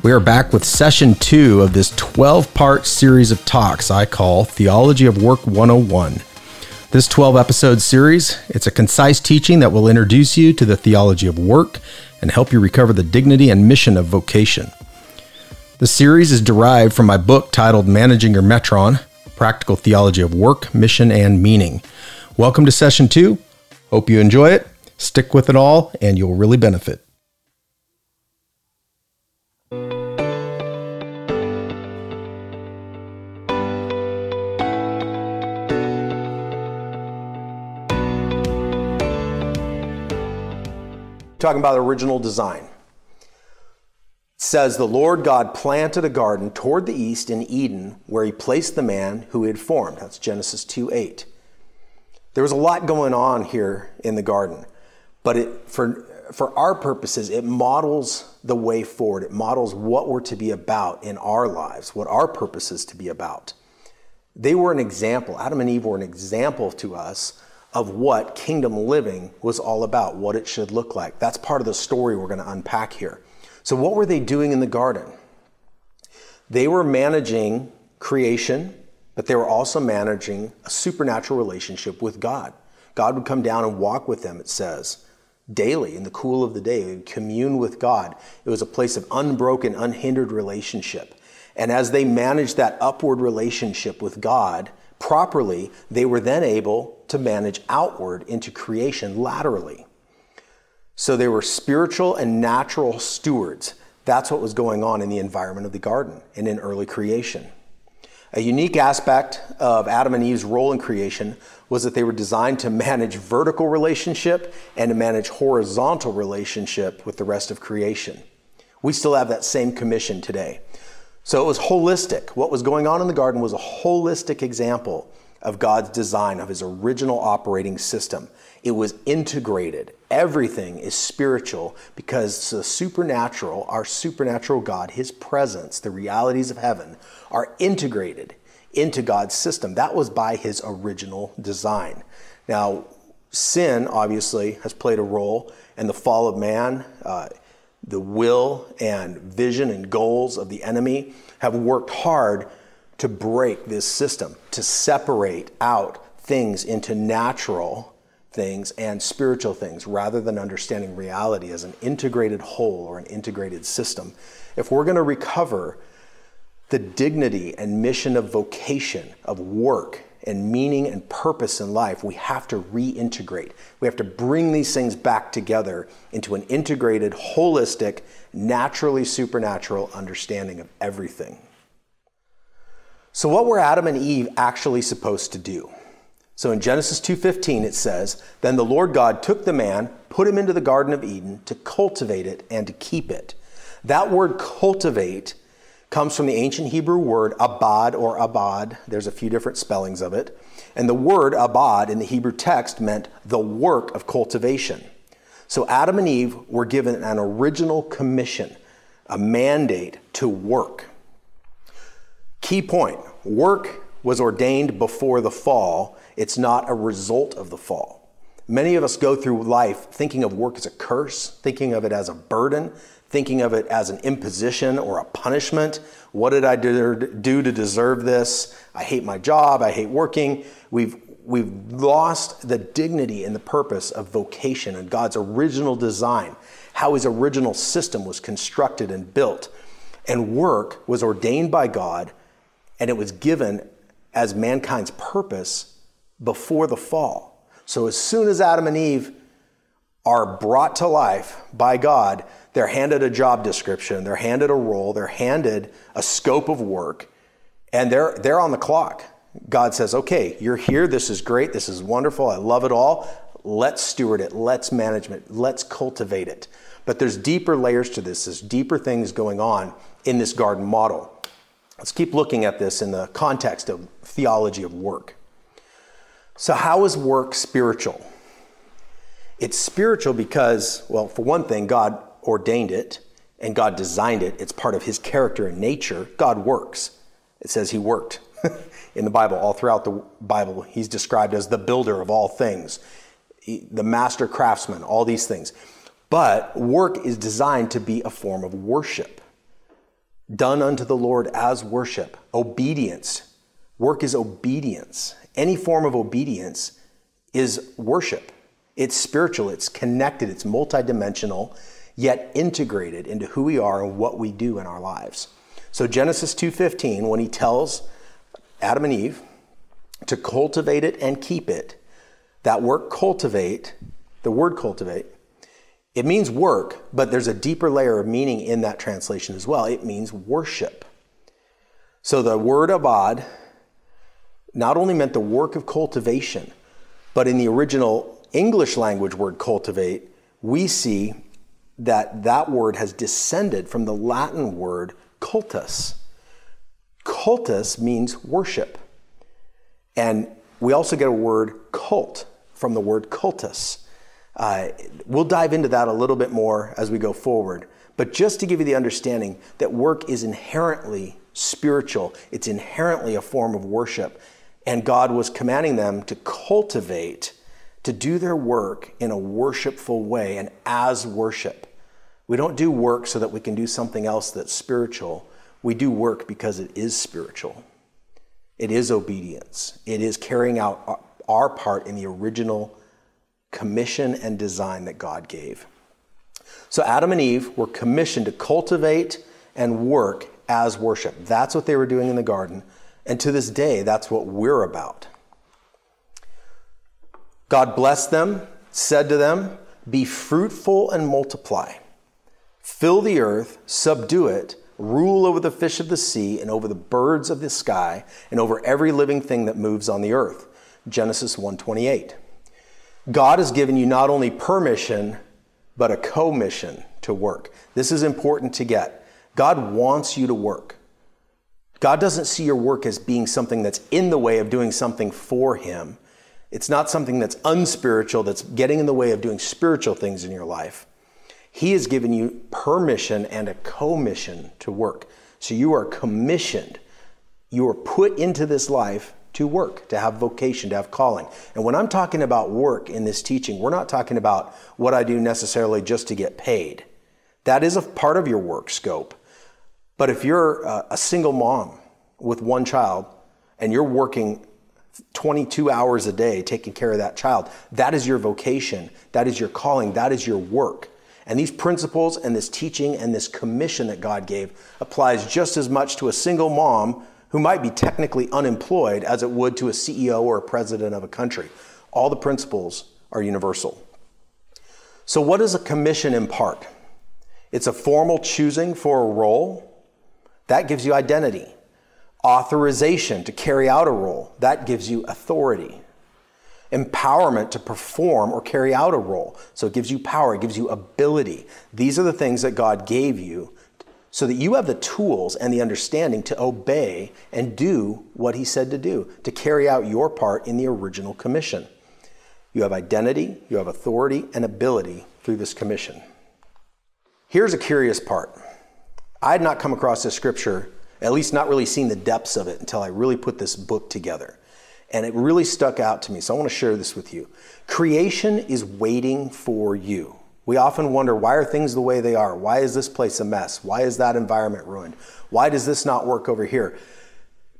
We are back with session two of this 12 part series of talks I call Theology of Work 101. This 12 episode series, it's a concise teaching that will introduce you to the theology of work and help you recover the dignity and mission of vocation. The series is derived from my book titled Managing Your Metron Practical Theology of Work, Mission, and Meaning. Welcome to session two. Hope you enjoy it. Stick with it all, and you'll really benefit. Talking about original design. It says the Lord God planted a garden toward the east in Eden where he placed the man who he had formed. That's Genesis 2 8. There was a lot going on here in the garden but it, for, for our purposes, it models the way forward. It models what we're to be about in our lives, what our purpose is to be about. They were an example, Adam and Eve were an example to us of what kingdom living was all about, what it should look like. That's part of the story we're going to unpack here. So, what were they doing in the garden? They were managing creation, but they were also managing a supernatural relationship with God. God would come down and walk with them, it says daily in the cool of the day, commune with God. It was a place of unbroken, unhindered relationship. And as they managed that upward relationship with God properly, they were then able to manage outward into creation laterally. So they were spiritual and natural stewards. That's what was going on in the environment of the garden and in early creation. A unique aspect of Adam and Eve's role in creation was that they were designed to manage vertical relationship and to manage horizontal relationship with the rest of creation. We still have that same commission today. So it was holistic. What was going on in the garden was a holistic example of God's design of his original operating system. It was integrated. Everything is spiritual because the supernatural, our supernatural God, his presence, the realities of heaven, are integrated into God's system. That was by his original design. Now, sin obviously has played a role, and the fall of man, uh, the will and vision and goals of the enemy have worked hard to break this system, to separate out things into natural things and spiritual things rather than understanding reality as an integrated whole or an integrated system. If we're going to recover the dignity and mission of vocation, of work, and meaning and purpose in life, we have to reintegrate. We have to bring these things back together into an integrated, holistic, naturally supernatural understanding of everything. So what were Adam and Eve actually supposed to do? So in Genesis 2:15 it says, "Then the Lord God took the man, put him into the garden of Eden to cultivate it and to keep it." That word cultivate comes from the ancient Hebrew word abad or abad. There's a few different spellings of it. And the word abad in the Hebrew text meant the work of cultivation. So Adam and Eve were given an original commission, a mandate to work. Key point work was ordained before the fall, it's not a result of the fall. Many of us go through life thinking of work as a curse, thinking of it as a burden, thinking of it as an imposition or a punishment. What did I do to deserve this? I hate my job, I hate working. We've we've lost the dignity and the purpose of vocation and God's original design, how his original system was constructed and built. And work was ordained by God and it was given as mankind's purpose before the fall. So as soon as Adam and Eve are brought to life by God, they're handed a job description, they're handed a role, they're handed a scope of work, and they're they're on the clock. God says, "Okay, you're here. This is great. This is wonderful. I love it all. Let's steward it. Let's manage it. Let's cultivate it." But there's deeper layers to this. There's deeper things going on in this garden model. Let's keep looking at this in the context of theology of work. So, how is work spiritual? It's spiritual because, well, for one thing, God ordained it and God designed it. It's part of his character and nature. God works. It says he worked in the Bible. All throughout the Bible, he's described as the builder of all things, the master craftsman, all these things. But work is designed to be a form of worship, done unto the Lord as worship, obedience. Work is obedience. Any form of obedience is worship. It's spiritual, it's connected, it's multidimensional, yet integrated into who we are and what we do in our lives. So Genesis 2:15 when he tells Adam and Eve to cultivate it and keep it, that word cultivate, the word cultivate it means work, but there's a deeper layer of meaning in that translation as well. It means worship. So the word abad not only meant the work of cultivation, but in the original English language word cultivate, we see that that word has descended from the Latin word cultus. Cultus means worship. And we also get a word cult from the word cultus. Uh, we'll dive into that a little bit more as we go forward. But just to give you the understanding that work is inherently spiritual, it's inherently a form of worship. And God was commanding them to cultivate, to do their work in a worshipful way and as worship. We don't do work so that we can do something else that's spiritual. We do work because it is spiritual. It is obedience. It is carrying out our part in the original commission and design that God gave. So Adam and Eve were commissioned to cultivate and work as worship. That's what they were doing in the garden. And to this day, that's what we're about. God blessed them, said to them, Be fruitful and multiply. Fill the earth, subdue it, rule over the fish of the sea, and over the birds of the sky, and over every living thing that moves on the earth. Genesis 128. God has given you not only permission, but a commission to work. This is important to get. God wants you to work. God doesn't see your work as being something that's in the way of doing something for Him. It's not something that's unspiritual, that's getting in the way of doing spiritual things in your life. He has given you permission and a commission to work. So you are commissioned. You are put into this life to work, to have vocation, to have calling. And when I'm talking about work in this teaching, we're not talking about what I do necessarily just to get paid. That is a part of your work scope. But if you're a single mom with one child and you're working 22 hours a day taking care of that child, that is your vocation, that is your calling, that is your work. And these principles and this teaching and this commission that God gave applies just as much to a single mom who might be technically unemployed as it would to a CEO or a president of a country. All the principles are universal. So, what does a commission impart? It's a formal choosing for a role. That gives you identity. Authorization to carry out a role. That gives you authority. Empowerment to perform or carry out a role. So it gives you power, it gives you ability. These are the things that God gave you so that you have the tools and the understanding to obey and do what he said to do, to carry out your part in the original commission. You have identity, you have authority, and ability through this commission. Here's a curious part. I had not come across this scripture, at least not really seen the depths of it until I really put this book together. And it really stuck out to me, so I want to share this with you. Creation is waiting for you. We often wonder why are things the way they are? Why is this place a mess? Why is that environment ruined? Why does this not work over here?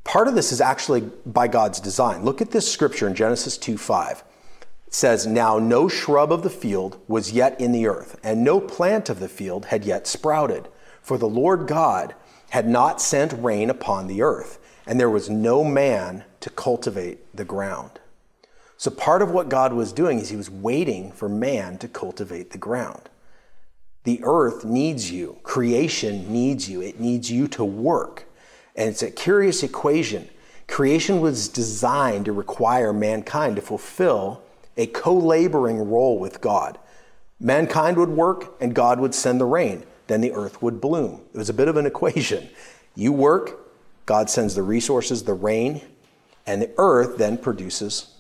Part of this is actually by God's design. Look at this scripture in Genesis 2 5. It says, Now no shrub of the field was yet in the earth, and no plant of the field had yet sprouted, for the Lord God had not sent rain upon the earth, and there was no man to cultivate the ground. So part of what God was doing is he was waiting for man to cultivate the ground. The earth needs you. Creation needs you. It needs you to work. And it's a curious equation. Creation was designed to require mankind to fulfill a co laboring role with God. Mankind would work and God would send the rain. Then the earth would bloom. It was a bit of an equation. You work God sends the resources, the rain, and the earth then produces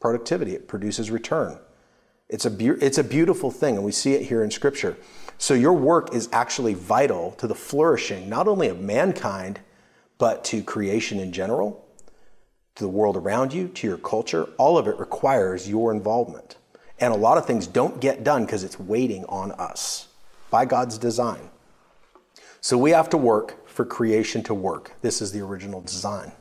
productivity. It produces return. It's a, be- it's a beautiful thing, and we see it here in Scripture. So your work is actually vital to the flourishing, not only of mankind, but to creation in general, to the world around you, to your culture. All of it requires your involvement. And a lot of things don't get done because it's waiting on us by God's design. So we have to work for creation to work. This is the original design.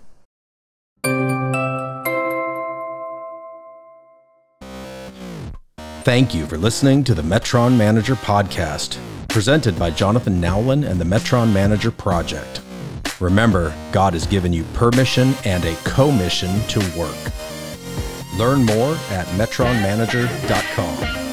Thank you for listening to the Metron Manager Podcast, presented by Jonathan Nowlin and the Metron Manager Project. Remember, God has given you permission and a commission to work. Learn more at metronmanager.com.